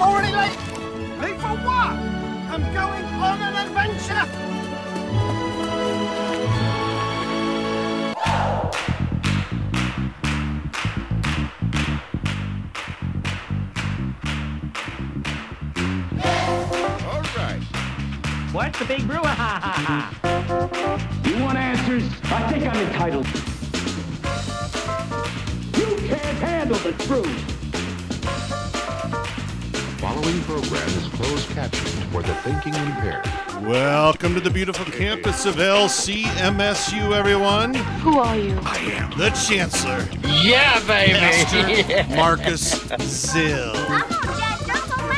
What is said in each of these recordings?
I'm already late. Late for what? I'm going on an adventure. All right. What's the big brouhaha? You want answers? I think I'm entitled. You can't handle the truth. Following program is closed captioned for the thinking impaired. Welcome to the beautiful campus of LCMSU, everyone. Who are you? I am the Chancellor, Yeah, baby. Pastor Marcus Zill. I'm gonna get jump on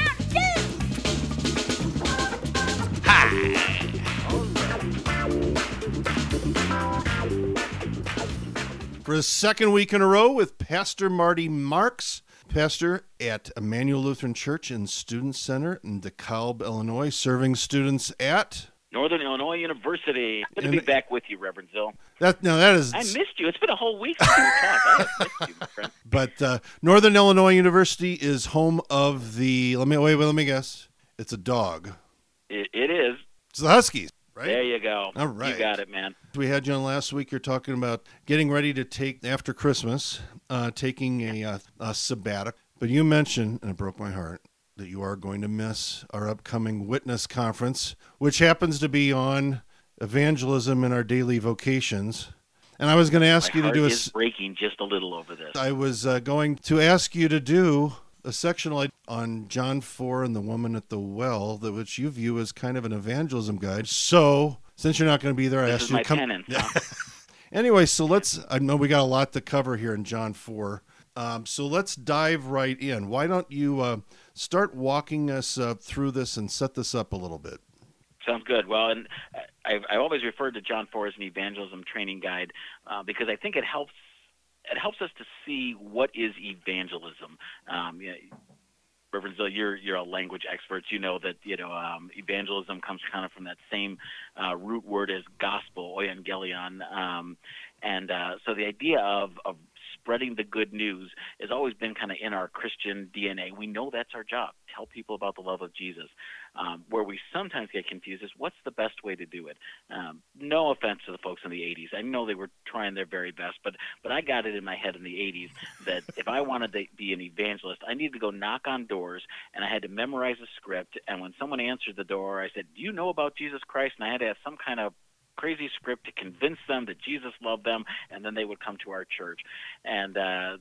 Mount For the second week in a row with Pastor Marty Marks, pastor at Immanuel Lutheran Church and Student Center in DeKalb, Illinois, serving students at Northern Illinois University. Good to be back with you, Reverend Zill. that. Now that is, I missed you. It's been a whole week since we talked. I missed you, my friend. but uh, Northern Illinois University is home of the. Let me wait. wait let me guess. It's a dog. It, it is. It's the Huskies, right? There you go. All right. You got it, man. We had you on last week. You're talking about getting ready to take after Christmas, uh, taking a, uh, a sabbatical. But you mentioned, and it broke my heart, that you are going to miss our upcoming witness conference, which happens to be on evangelism in our daily vocations. And I was going to ask My you to do a. is breaking just a little over this. I was uh, going to ask you to do a section on John 4 and the woman at the well, that which you view as kind of an evangelism guide. So, since you're not going to be there, I This asked you to come. penance. huh? Anyway, so let's. I know we got a lot to cover here in John 4. Um, so let's dive right in. Why don't you uh, start walking us uh, through this and set this up a little bit? Sounds good. Well, and I, I always referred to John Four as an evangelism training guide uh, because I think it helps. It helps us to see what is evangelism. Um, you Reverend Zill, you're you're a language expert. You know that you know um, evangelism comes kind of from that same uh, root word as gospel, euangelion, um, and uh, so the idea of of spreading the good news has always been kind of in our Christian DNA. We know that's our job: tell people about the love of Jesus. Um, where we sometimes get confused is what's the best way to do it. Um, no offense to the folks in the 80s. I know they were trying their very best, but but I got it in my head in the 80s that if I wanted to be an evangelist, I needed to go knock on doors and I had to memorize a script. And when someone answered the door, I said, "Do you know about Jesus Christ?" And I had to have some kind of crazy script to convince them that Jesus loved them, and then they would come to our church. And uh,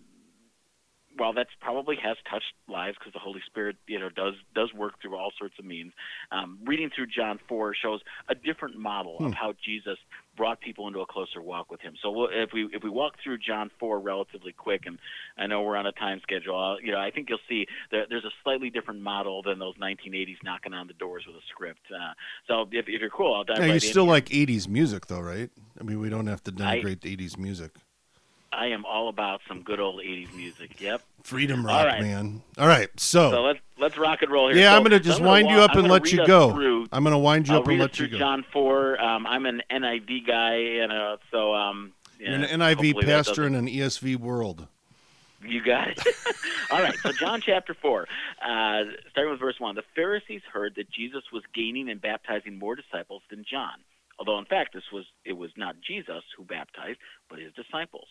while that's probably has touched lives because the Holy Spirit, you know, does does work through all sorts of means. Um, reading through John four shows a different model of how Jesus brought people into a closer walk with Him. So we'll, if we if we walk through John four relatively quick, and I know we're on a time schedule, uh, you know, I think you'll see that there's a slightly different model than those 1980s knocking on the doors with a script. Uh, so if, if you're cool, I'll dive Now, right you in still here. like 80s music, though, right? I mean, we don't have to I- denigrate 80s music. I am all about some good old 80s music. Yep. Freedom rock, right. man. All right, so. So let's let's rock and roll here. yeah, So- I'm going to just wind you up and let you go. through- I'm going to wind you I'll up and let you go. John four. Um, I'm an NIV guy, and uh, so um, You're yeah, an NIV pastor in an ESV world. You got it. All right. So John chapter four, uh, starting with verse one. The Pharisees heard that Jesus was gaining and baptizing more disciples than John, although in fact this was it was not Jesus who baptized, but his disciples.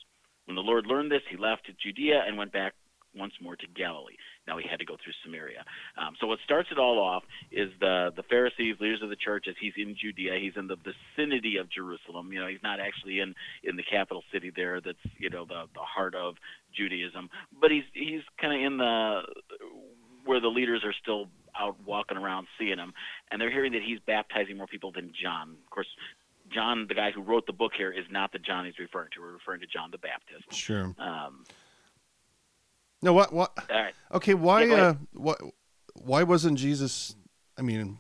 When the Lord learned this, he left Judea and went back once more to Galilee. Now he had to go through Samaria. Um, so what starts it all off is the the Pharisees, leaders of the church, as he's in Judea, he's in the vicinity of Jerusalem. You know, he's not actually in in the capital city there. That's you know the the heart of Judaism, but he's he's kind of in the where the leaders are still out walking around seeing him, and they're hearing that he's baptizing more people than John. Of course. John, the guy who wrote the book here, is not the John he's referring to. We're referring to John the Baptist. Sure. Um, No, what? What? all right. Okay, why? Yeah, uh, why? Why wasn't Jesus? I mean,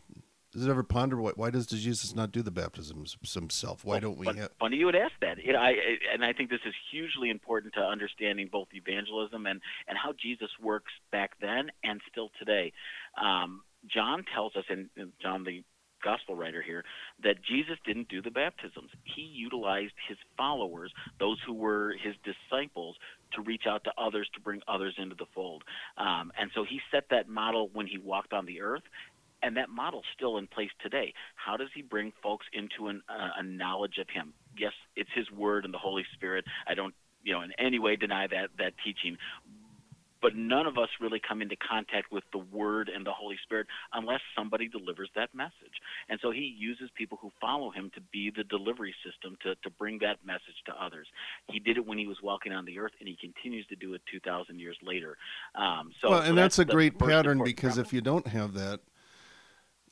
does it ever ponder why? Why does Jesus not do the baptisms himself? Why don't we? Fun- have, funny you would ask that. I, and I think this is hugely important to understanding both evangelism and and how Jesus works back then and still today. Um, John tells us, and John the gospel writer here, that Jesus didn't do the baptisms. He utilized his followers, those who were his disciples, to reach out to others to bring others into the fold. Um, and so he set that model when he walked on the earth. And that model's still in place today. How does he bring folks into an, uh, a knowledge of him? Yes, it's his word and the Holy Spirit. I don't, you know, in any way deny that that teaching but none of us really come into contact with the Word and the Holy Spirit unless somebody delivers that message. And so he uses people who follow him to be the delivery system to, to bring that message to others. He did it when he was walking on the earth, and he continues to do it 2,000 years later. Um, so, well, so and that's, a great pattern because problem. if you don't have that,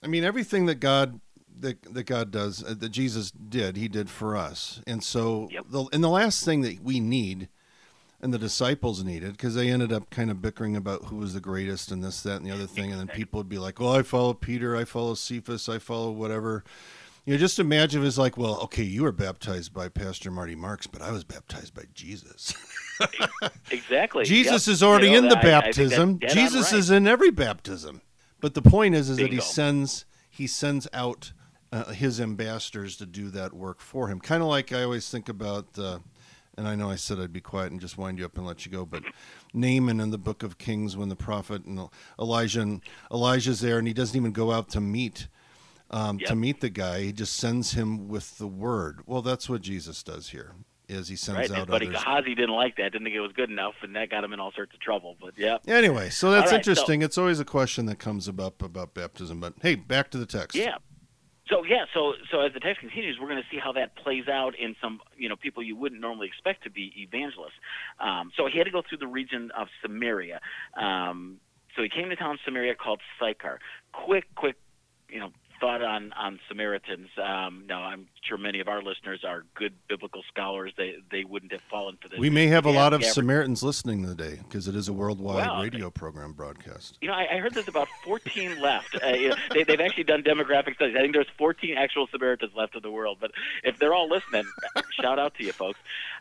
I mean, everything that God that, that God does, uh, that Jesus did, He did for us. And so, Yep. the and the last thing that we need, and the disciples needed, because they ended up kind of bickering about who was the greatest and this, that, and the other thing, and then people would be like, "Well, I follow Peter, I follow Cephas, I follow whatever." You know, just imagine if it's like, well, okay, you were baptized by Pastor Marty Marks, but I was baptized by Jesus. exactly Jesus Yep. is already You know, in the I- I baptism. on Jesus right. is in every baptism. But the point is, is that he sends he sends out uh, his ambassadors to do that work for him. Kind of like I always think about. Uh, and I know I said I'd be quiet and just wind you up and let you go, but Naaman in the Book of Kings, when the prophet and Elijah and Elijah's there, and he doesn't even go out to meet um, to meet the guy. He just sends him with the word. Well, that's what Jesus does here. Is he sends Right, out buddy others. Gehazi didn't like that, didn't think it was good enough, and that got him in all sorts of trouble. But yeah, Anyway, so that's right, so- interesting. it's always a question that comes up about baptism. But hey, back to the text. Yeah. So yeah, so so as the text continues, we're going to see how that plays out in some you know people you wouldn't normally expect to be evangelists. Um, so he had to go through the region of Samaria. Um, so he came to town Samaria called Sychar. Quick, quick, you know, thought on on Samaritans. Um, now I'm sure many of our listeners are good biblical scholars. They they wouldn't have fallen for this. We may have a lot of Samaritans listening today because it is a worldwide Well, radio program broadcast. You know, I, I heard there's about 14 left. Uh, you know, they, they've actually done demographic studies. I think there's 14 actual Samaritans left in the world. But if they're all listening, shout out to you, folks.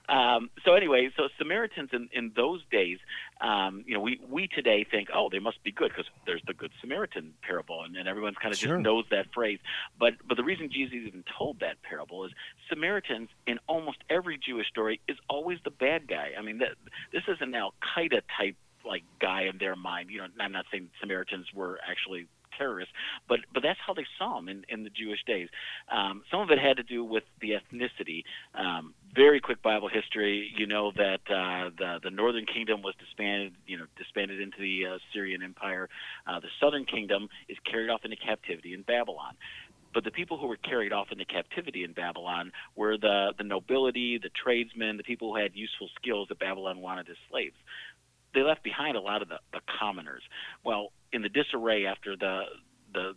Um, so anyway, so Samaritans in, in those days, um, you know, we, we today think, oh, they must be good because there's the Good Samaritan parable, and, and everyone's kind of Sure. just knows that phrase. But but the reason Jesus even told that parable is Samaritans in almost every Jewish story is always the bad guy. I mean, that, this is an Al Qaeda type like guy in their mind. You know, I'm not saying Samaritans were actually terrorists, but but that's how they saw them in, in the Jewish days. Um, some of it had to do with the ethnicity. Um, very quick Bible history. You know that uh, the the Northern Kingdom was disbanded. You know, disbanded into the uh, Syrian Empire. Uh, the Southern Kingdom is carried off into captivity in Babylon. But the people who were carried off into captivity in Babylon were the, the nobility, the tradesmen, the people who had useful skills that Babylon wanted as slaves they left behind a lot of the, the commoners. Well, in the disarray after the the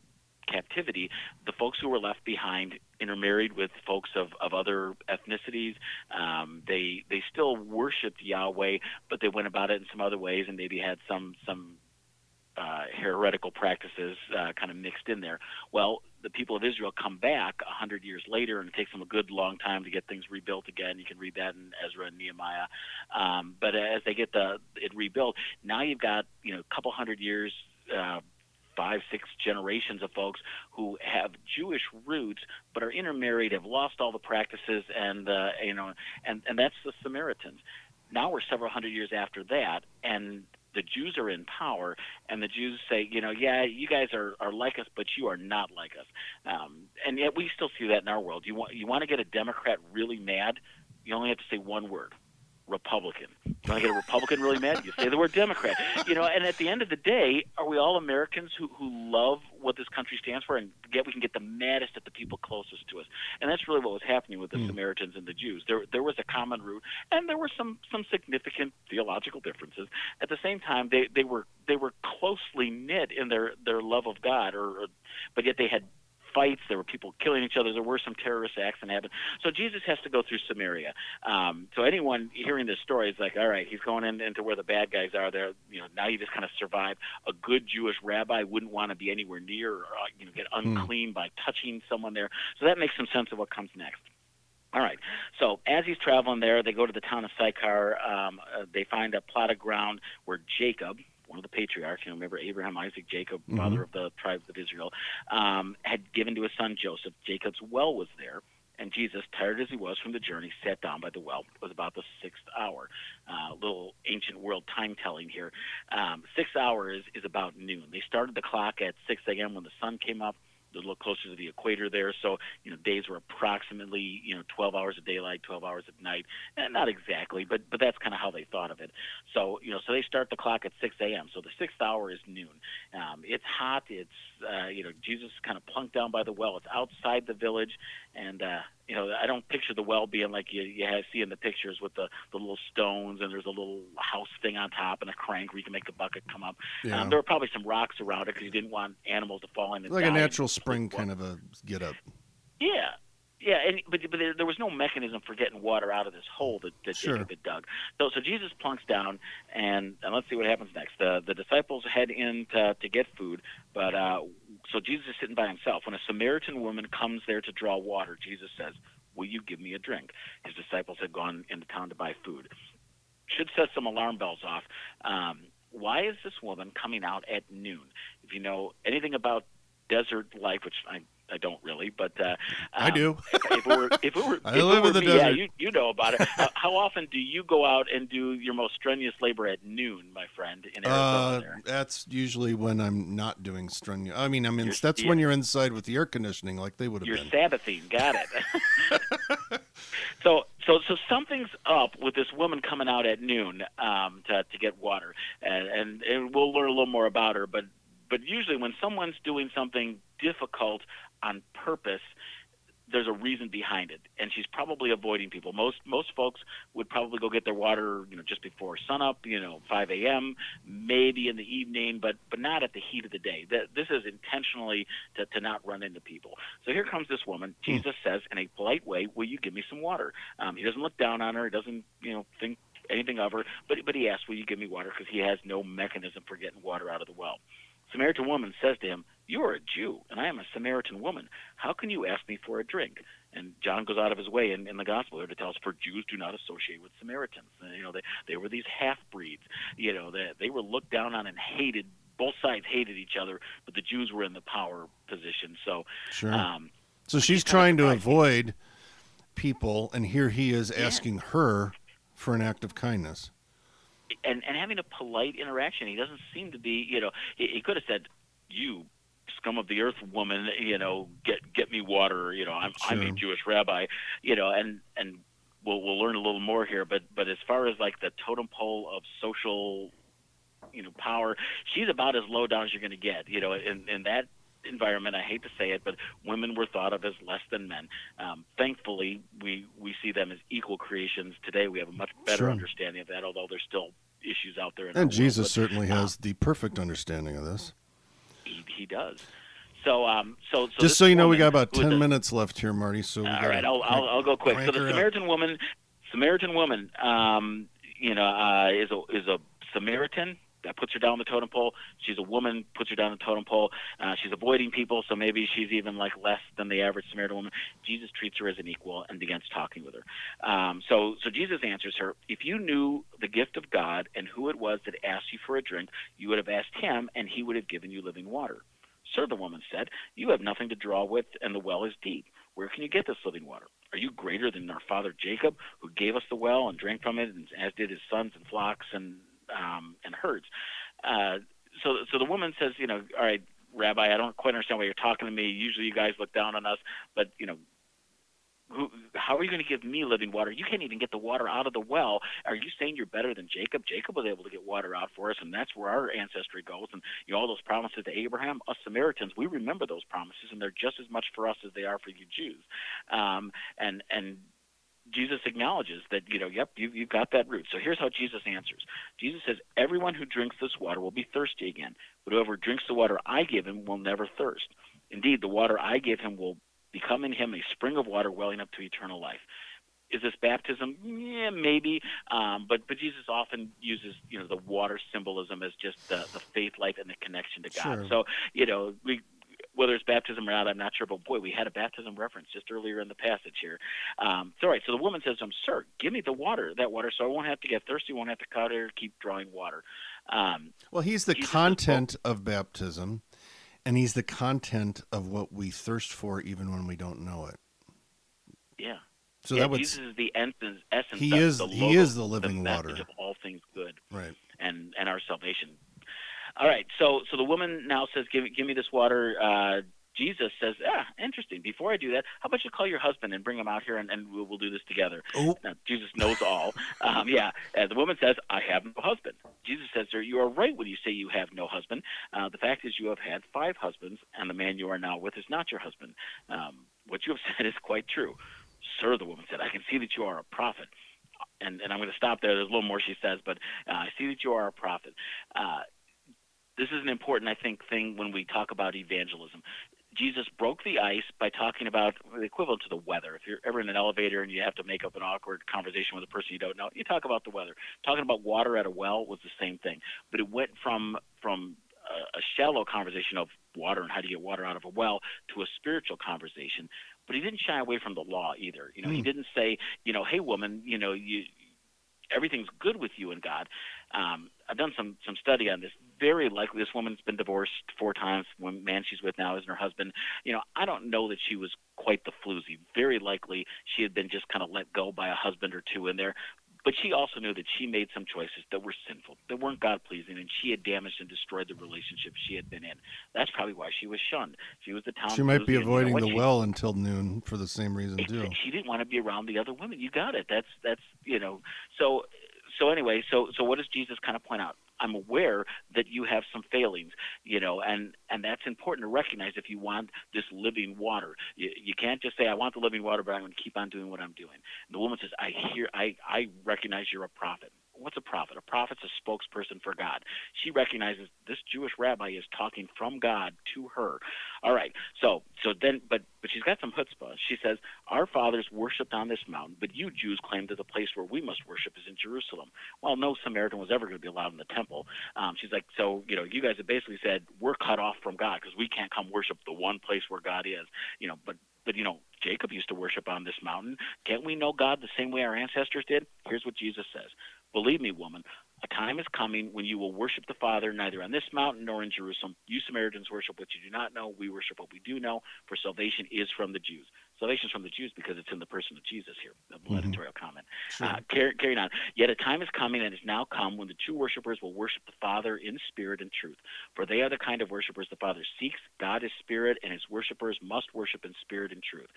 captivity, the folks who were left behind intermarried with folks of, of other ethnicities. Um, they they still worshipped Yahweh, but they went about it in some other ways, and maybe had some some uh, heretical practices uh, kind of mixed in there. Well, the people of Israel come back a hundred years later, and it takes them a good long time to get things rebuilt again. You can read that in Ezra and Nehemiah. Um, but as they get the it rebuilt, now you've got you know a couple hundred years. Uh, Five, six generations of folks who have Jewish roots but are intermarried, have lost all the practices, and uh, you know, and and that's the Samaritans. Now we're several hundred years after that, and the Jews are in power, and the Jews say, you know, yeah, you guys are, are like us, but you are not like us. Um, and yet we still see that in our world. You want you want to get a Democrat really mad, you only have to say one word. Republican. You want to get a Republican really mad? You say the word Democrat. You know, and at the end of the day, are we all Americans who, who love what this country stands for, and yet we can get the maddest at the people closest to us? And that's really what was happening with the hmm. Samaritans and the Jews. There, there was a common root, and there were some some significant theological differences. At the same time, they, they were they were closely knit in their their love of God, or, or but yet they had fights. There were people killing each other. There were some terrorist acts that happened. So Jesus has to go through Samaria. Um, so anyone hearing this story is like, all right, he's going in, into where the bad guys are. There, you know, now you just kind of survive. A good Jewish rabbi wouldn't want to be anywhere near, or uh, you know, get unclean by touching someone there. So that makes some sense of what comes next. All right. So as he's traveling there, they go to the town of Sychar. Um, uh, they find a plot of ground where Jacob, one of the patriarchs, you know, remember Abraham, Isaac, Jacob, Mhm. father of the tribes of Israel, um, had given to his son Joseph. Jacob's well was there, and Jesus, tired as he was from the journey, sat down by the well. It was about the sixth hour. Uh, little ancient world time telling here. Um, six hours is about noon. They started the clock at 6 a.m. when the sun came up. A little closer to the equator there, so you know days were approximately you know 12 hours of daylight, 12 hours of night, and not exactly, but but that's kind of how they thought of it. So you know, so they start the clock at 6 a.m. So the sixth hour is noon. Um, it's hot. It's uh, you know Jesus kind of plunked down by the well. It's outside the village, and uh, you know I don't picture the well being like you you have, see in the pictures with the the little stones and there's a little house thing on top and a crank where you can make the bucket come up. Yeah. Um, there were probably some rocks around it because you didn't want animals to fall in like a natural spring kind of a get up. Yeah. Yeah, and but but there, there was no mechanism for getting water out of this hole that, that Sure. Jacob had dug. So so Jesus plunks down, and, and let's see what happens next. The the disciples head in to, to get food, but uh, so Jesus is sitting by himself. When a Samaritan woman comes there to draw water, Jesus says, "Will you give me a drink?" His disciples had gone into town to buy food. Should set some alarm bells off. Um, why is this woman coming out at noon? If you know anything about desert life, which I I don't really, but uh, I um, do. if it were, if it were, I if it live were in the me, Yeah, you, you know about it. how, how often do you go out and do your most strenuous labor at noon, my friend, in Arizona? Uh, that's usually when I'm not doing strenuous. I mean, I mean, that's yeah. when you're inside with the air conditioning, like they would have You're been. Sabbathing. Got it. so, so, so something's up with this woman coming out at noon um, to to get water, and, and and we'll learn a little more about her. But but usually when someone's doing something difficult on purpose, there's a reason behind it, and she's probably avoiding people. Most most folks would probably go get their water, you know, just before sunup, you know, 5 a.m., maybe in the evening, but but not at the heat of the day. That this is intentionally to, to not run into people. So here comes this woman. Jesus says in a polite way, "Will you give me some water?" Um, he doesn't look down on her. He doesn't, you know, think anything of her. But but he asks, "Will you give me water?" Because he has no mechanism for getting water out of the well. Samaritan woman says to him, You are a Jew, and I am a Samaritan woman. How can you ask me for a drink? And John goes out of his way in, in the gospel there to tell us, For Jews do not associate with Samaritans. And, you know, they, they were these half breeds. You know, they, they were looked down on and hated. Both sides hated each other, but the Jews were in the power position. So, Sure. um, so she's trying to avoid people, and here he is Yeah. asking her for an act of kindness. and and having a polite interaction. He doesn't seem to be, you know, he, he could have said, "You scum of the earth, woman, you know, get get me water." You know, I'm I'm a Jewish rabbi, you know, and and we'll we'll learn a little more here. But but as far as like the totem pole of social, you know, power, she's about as low down as you're going to get. You know, in in that environment i hate to say it but women were thought of as less than men um, thankfully we we see them as equal creations today we have a much better Sure. understanding of that although there's still issues out there And world, Jesus but, certainly uh, has the perfect understanding of this. He, he does so um so, so Just so you know, we woman got about 10 a- minutes left here, Marty. So we all I'll, crank- I'll I'll go quick so the her up. Samaritan woman Samaritan woman um you know uh is a is a Samaritan that puts her down the totem pole. She's a woman, puts her down the totem pole. Uh, she's avoiding people, so maybe she's even like less than the average Samaritan woman. Jesus treats her as an equal and begins talking with her. Um, so, so Jesus answers her: If you knew the gift of God and who it was that asked you for a drink, you would have asked him, and he would have given you living water. Sir, the woman said, You have nothing to draw with, and the well is deep. Where can you get this living water? Are you greater than our father Jacob, who gave us the well and drank from it, and as did his sons and flocks and um, and herds? Uh, so, so the woman says, You know, all right, Rabbi, I don't quite understand why you're talking to me. Usually, you guys look down on us, but you know, who, how are you going to give me living water? You can't even get the water out of the well. Are you saying you're better than Jacob? Jacob was able to get water out for us, and that's where our ancestry goes. And you know all those promises to Abraham, us Samaritans, we remember those promises, and they're just as much for us as they are for you Jews. Um, and and Jesus acknowledges that you know, yep, you, you've got that root. So here's how Jesus answers. Jesus says, "Everyone who drinks this water will be thirsty again, but whoever drinks the water I give him will never thirst. Indeed, the water I give him will become in him a spring of water welling up to eternal life." Is this baptism? Yeah, maybe. Um, but but Jesus often uses you know the water symbolism as just the, the faith life and the connection to God. Sure. So you know we whether it's baptism or not, I'm not sure. But boy, we had a baptism reference just earlier in the passage here. Um, so, all right. So the woman says to him, "Sir, give me the water, that water, so I won't have to get thirsty, won't have to cut or keep drawing water." Um, Well, he's the Jesus content of baptism, and he's the content of what we thirst for, even when we don't know it. yeah. So yeah, that would Jesus is the essence. essence He of is- the he is the living message water. of all things good. right. and and our salvation. All right, so so the woman now says, "Give give me this water." Uh, Jesus says, "Ah, interesting. Before I do that, how about you call your husband and bring him out here, and, and we'll, we'll do this together." Now, Jesus knows all. Um, yeah, uh, the woman says, "I have no husband." Jesus says, "Sir, you are right when you say you have no husband. Uh, the fact is, you have had five husbands, and the man you are now with is not your husband. Um, what you have said is quite true." Sir, the woman said, "I can see that you are a prophet." And, and I'm going to stop there. There's a little more she says, but uh, I see that you are a prophet. Uh, this is an important, I think, thing when we talk about evangelism. Jesus broke the ice by talking about the equivalent to the weather. If you're ever in an elevator and you have to make up an awkward conversation with a person you don't know, you talk about the weather. Talking about water at a well was the same thing, but it went from from a, shallow conversation of water and how to get water out of a well to a spiritual conversation. But he didn't shy away from the law either. You know, he Hmm. didn't say, you know, hey woman, you know, you everything's good with you and God. Um, I've done some some study on this. Very likely, this woman's been divorced four times. One man she's with now isn't her husband. You know, I don't know that she was quite the floozy. Very likely, she had been just kind of let go by a husband or two in there. But she also knew that she made some choices that were sinful, that weren't God pleasing, and she had damaged and destroyed the relationship she had been in. That's probably why she was shunned. She was the town. She might be and you know avoiding the She- well until noon for the same reason too. She didn't want to be around the other women. You got it. That's that's you know. So so anyway, so so what does Jesus kind of point out? I'm aware that you have some failings, you know, and and that's important to recognize if you want this living water. You, you can't just say I want the living water, but I'm going to keep on doing what I'm doing. And the woman says, I hear, I I recognize you're a prophet. What's a prophet? A prophet's a spokesperson for God. She recognizes this Jewish rabbi is talking from God to her. All right. So so then but but she's got some chutzpah. She says, Our fathers worshipped on this mountain, but you Jews claim that the place where we must worship is in Jerusalem. Well, no Samaritan was ever going to be allowed in the temple. Um, she's like, So, you know, you guys have basically said we're cut off from God because we can't come worship the one place where God is. You know, but but you know, Jacob used to worship on this mountain. Can't we know God the same way our ancestors did? Here's what Jesus says. Believe me, woman, a time is coming when you will worship the Father neither on this mountain nor in Jerusalem. You Samaritans worship what you do not know. We worship what we do know, for salvation is from the Jews. Salvation is from the Jews because it's in the person of Jesus here, the editorial comment. Uh, carry, carrying on. Yet a time is coming and is now come when the true worshipers will worship the Father in spirit and truth. For they are the kind of worshipers the Father seeks. God is spirit, and his worshipers must worship in spirit and truth.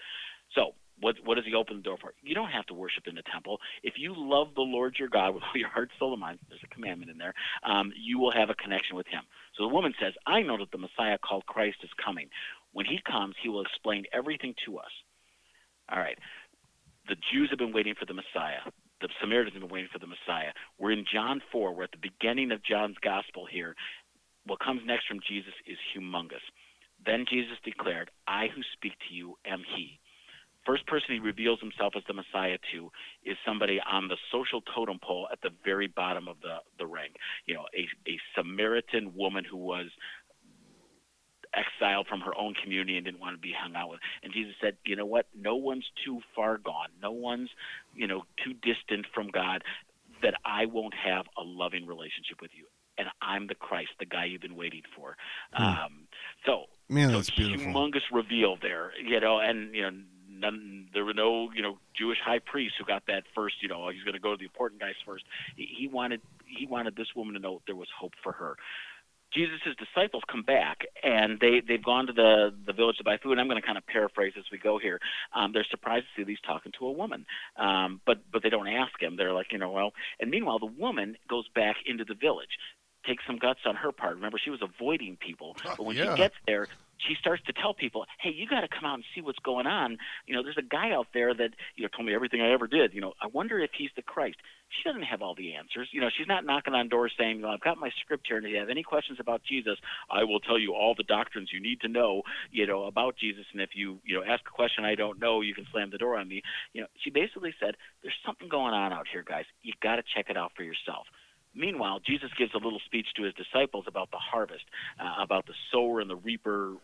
So, what, what does he open the door for? You don't have to worship in the temple. If you love the Lord your God with all your heart, soul, and mind, there's a commandment in there, um, you will have a connection with him. So the woman says, I know that the Messiah called Christ is coming. When he comes, he will explain everything to us. All right. The Jews have been waiting for the Messiah. The Samaritans have been waiting for the Messiah. We're in John 4. We're at the beginning of John's gospel here. What comes next from Jesus is humongous. Then Jesus declared, I who speak to you am he. First person he reveals himself as the Messiah to is somebody on the social totem pole at the very bottom of the, the rank. You know, a, a Samaritan woman who was exiled from her own community and didn't want to be hung out with. And Jesus said, you know what? No one's too far gone. No one's, you know, too distant from God that I won't have a loving relationship with you. And I'm the Christ, the guy you've been waiting for. Um, so, Man, so that's beautiful. humongous reveal there, you know, and you know, none, there were no, you know, Jewish high priests who got that first. You know, he's going to go to the important guys first. He, he wanted, he wanted this woman to know there was hope for her. Jesus' disciples come back and they, they've gone to the, the village to buy food. And I'm going to kind of paraphrase as we go here. Um, they're surprised to see that he's talking to a woman, um, but, but they don't ask him. They're like, you know, well, and meanwhile, the woman goes back into the village, takes some guts on her part. Remember, she was avoiding people, but when yeah. she gets there, she starts to tell people, "Hey, you got to come out and see what's going on. You know, there's a guy out there that you know told me everything I ever did. You know, I wonder if he's the Christ." She doesn't have all the answers. You know, she's not knocking on doors saying, "You know, I've got my script here, and if you have any questions about Jesus, I will tell you all the doctrines you need to know. You know, about Jesus, and if you you know ask a question I don't know, you can slam the door on me." You know, she basically said, "There's something going on out here, guys. You got to check it out for yourself." Meanwhile, Jesus gives a little speech to his disciples about the harvest, uh, about the sower and the reaper,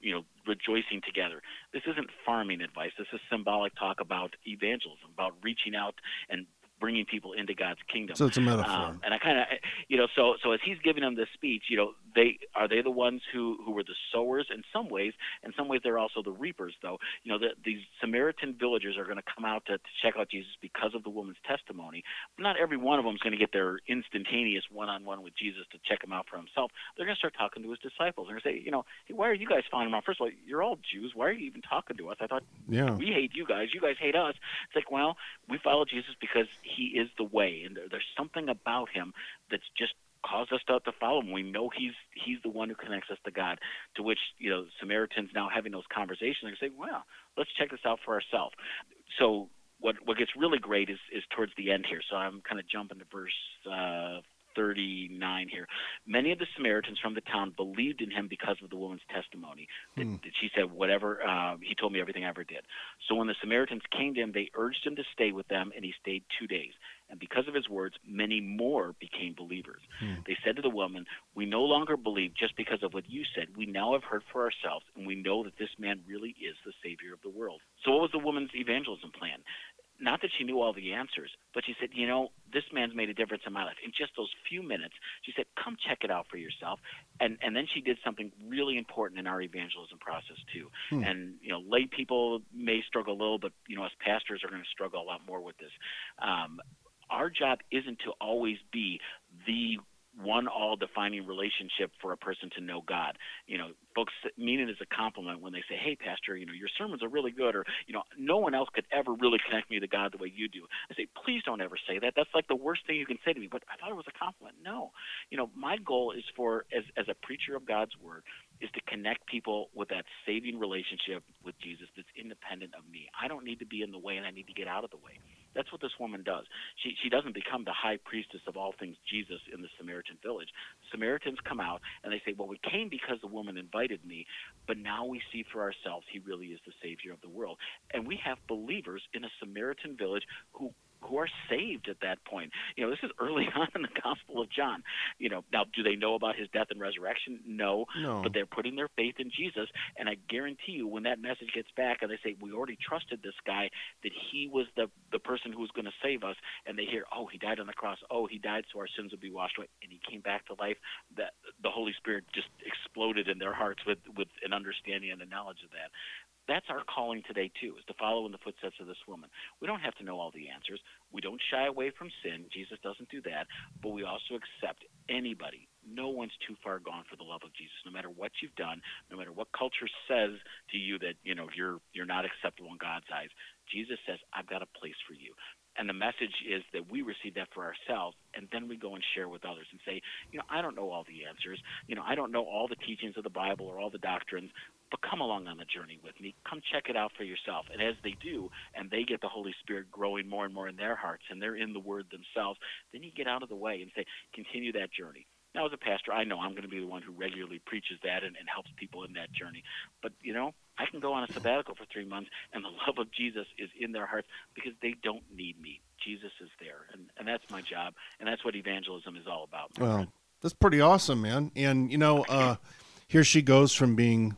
you know, rejoicing together. This isn't farming advice. This is symbolic talk about evangelism, about reaching out and bringing people into God's kingdom. So it's a metaphor. Um, and I kind of, you know, so so as he's giving them this speech, you know, they are they the ones who who were the sowers in some ways, in some ways they're also the reapers. Though, you know, the, these Samaritan villagers are going to come out to, to check out Jesus because of the woman's testimony. But not every one of them is going to get their instantaneous one-on-one with Jesus to check him out for himself. They're going to start talking to his disciples. They're going to say, you know, hey, why are you guys following him out? First of all, you're all Jews. Why are you even talking to us? I thought Yeah. we hate you guys. You guys hate us. It's like, well, we follow Jesus because he is the way, and there, there's something about him that's just caused us to, to follow him. We know he's he's the one who connects us to God. To which you know Samaritans now having those conversations, they say, well, let's check this out for ourselves. So what what gets really great is is towards the end here. So I'm kind of jumping to verse. Uh, 39 here. Many of the Samaritans from the town believed in him because of the woman's testimony. That, that she said, Whatever, uh, he told me everything I ever did. So when the Samaritans came to him, they urged him to stay with them, and he stayed two days. And because of his words, many more became believers. They said to the woman, We no longer believe just because of what you said. We now have heard for ourselves, and we know that this man really is the Savior of the world. So, what was the woman's evangelism plan? Not that she knew all the answers, but she said, You know, this man's made a difference in my life. In just those few minutes, she said, Come check it out for yourself. And, and then she did something really important in our evangelism process, too. And, you know, lay people may struggle a little, but, you know, us pastors are going to struggle a lot more with this. Um, our job isn't to always be the one all defining relationship for a person to know God. You know, folks mean it as a compliment when they say, Hey, Pastor, you know, your sermons are really good, or, you know, no one else could ever really connect me to God the way you do. I say, Please don't ever say that. That's like the worst thing you can say to me, but I thought it was a compliment. No. You know, my goal is for, as, as a preacher of God's word, is to connect people with that saving relationship with Jesus that's independent of me. I don't need to be in the way and I need to get out of the way. That's what this woman does. She she doesn't become the high priestess of all things Jesus in the Samaritan village. Samaritans come out and they say, "Well, we came because the woman invited me, but now we see for ourselves he really is the savior of the world." And we have believers in a Samaritan village who who are saved at that point. You know, this is early on in the Gospel of John. You know, now do they know about his death and resurrection? No, No. but they're putting their faith in Jesus, and I guarantee you, when that message gets back and they say, "We already trusted this guy that he was the the person who was going to save us," and they hear, "Oh, he died on the cross. Oh, he died so our sins would be washed away, and he came back to life," that the Holy Spirit just exploded in their hearts with with an understanding and a knowledge of that that's our calling today too is to follow in the footsteps of this woman. We don't have to know all the answers. We don't shy away from sin. Jesus doesn't do that. But we also accept anybody. No one's too far gone for the love of jesus. No matter what you've done no matter what culture says to you that you know you're you're not acceptable in god's eyes jesus says i've got a place for you. And the message is that we receive that for ourselves and then we go and share with others and say you know i don't know all the answers. You know i don't know all the teachings of the bible or all the doctrines but come along on the journey with me. Come check it out for yourself. And as they do, and they get the Holy Spirit growing more and more in their hearts, and they're in the Word themselves, then you get out of the way and say, continue that journey. Now, as a pastor, I know I'm going to be the one who regularly preaches that and, and helps people in that journey. But, you know, I can go on a sabbatical for three months, and the love of Jesus is in their hearts because they don't need me. Jesus is there. And, and that's my job, and that's what evangelism is all about. Well, friend. that's pretty awesome, man. And you know, uh, here she goes from being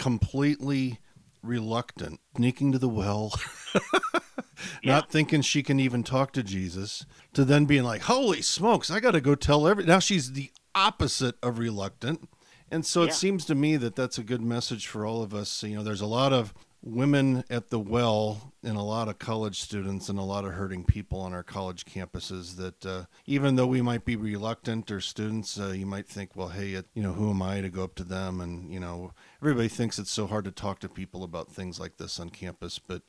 completely reluctant, sneaking to the well, not thinking she can even talk to Jesus, to then being like, "Holy smokes, I got to go tell every." Now she's the opposite of reluctant, and so it seems to me that that's a good message for all of us. You know, there's a lot of women at the well and a lot of college students and a lot of hurting people on our college campuses that uh, even though we might be reluctant or students uh, you might think well hey it, you know who am i to go up to them? And you know everybody thinks it's so hard to talk to people about things like this on campus but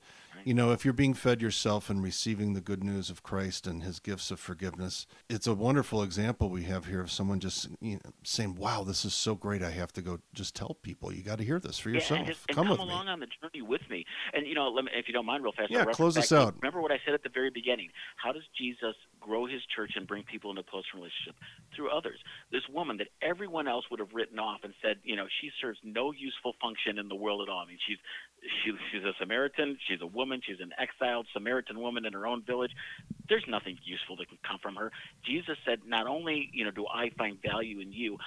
you know if you're being fed yourself and receiving the good news of christ and his gifts of forgiveness it's a wonderful example we have here of someone just you know, saying wow this is so great i have to go just tell people you got to hear this for yourself Yeah, and, just, and come come, with me along on the journey with me. And you know, let me, if you don't mind, real fast. Yeah, close us out. Remember what I said at the very beginning? How does Jesus grow His church and bring people into a close relationship through others? This woman that everyone else would have written off and said, you know, she serves no useful function in the world at all. I mean, she's she, she's a Samaritan. She's a woman. She's an exiled Samaritan woman in her own village. There's nothing useful that can come from her. Jesus said, not only you know do I find value in you,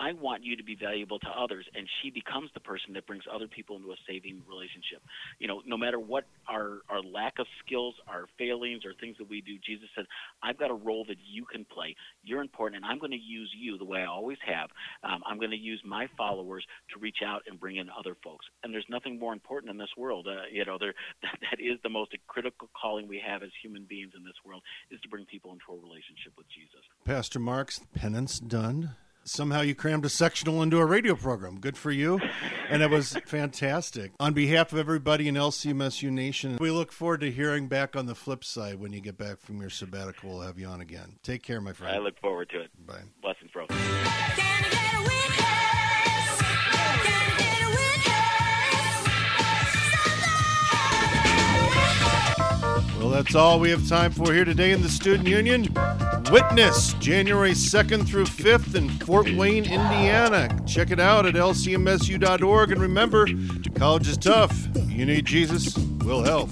I want you to be valuable to others. And she becomes the person that brings other people into a saving relationship. You know, no matter what our, our lack of skills, our failings, or things that we do, Jesus said, I've got a role that you can play. You're important, and I'm going to use you the way I always have. Um, I'm going to use my followers to reach out and bring in other folks. And there's nothing more important in this world. Uh, you know, there, that, that is the most critical calling we have as human beings in this world is to bring people into a relationship with Jesus. Pastor Marks, penance done. Somehow you crammed a sectional into a radio program. Good for you. And it was fantastic. On behalf of everybody in LCMSU Nation, we look forward to hearing back on the flip side when you get back from your sabbatical. We'll have you on again. Take care, my friend. I look forward to it. Bye. Blessings, bro. Well, that's all we have time for here today in the Student Union. Witness, January 2nd through 5th in Fort Wayne, Indiana. Check it out at lcmsu.org. And remember, college is tough. You need Jesus, we'll help.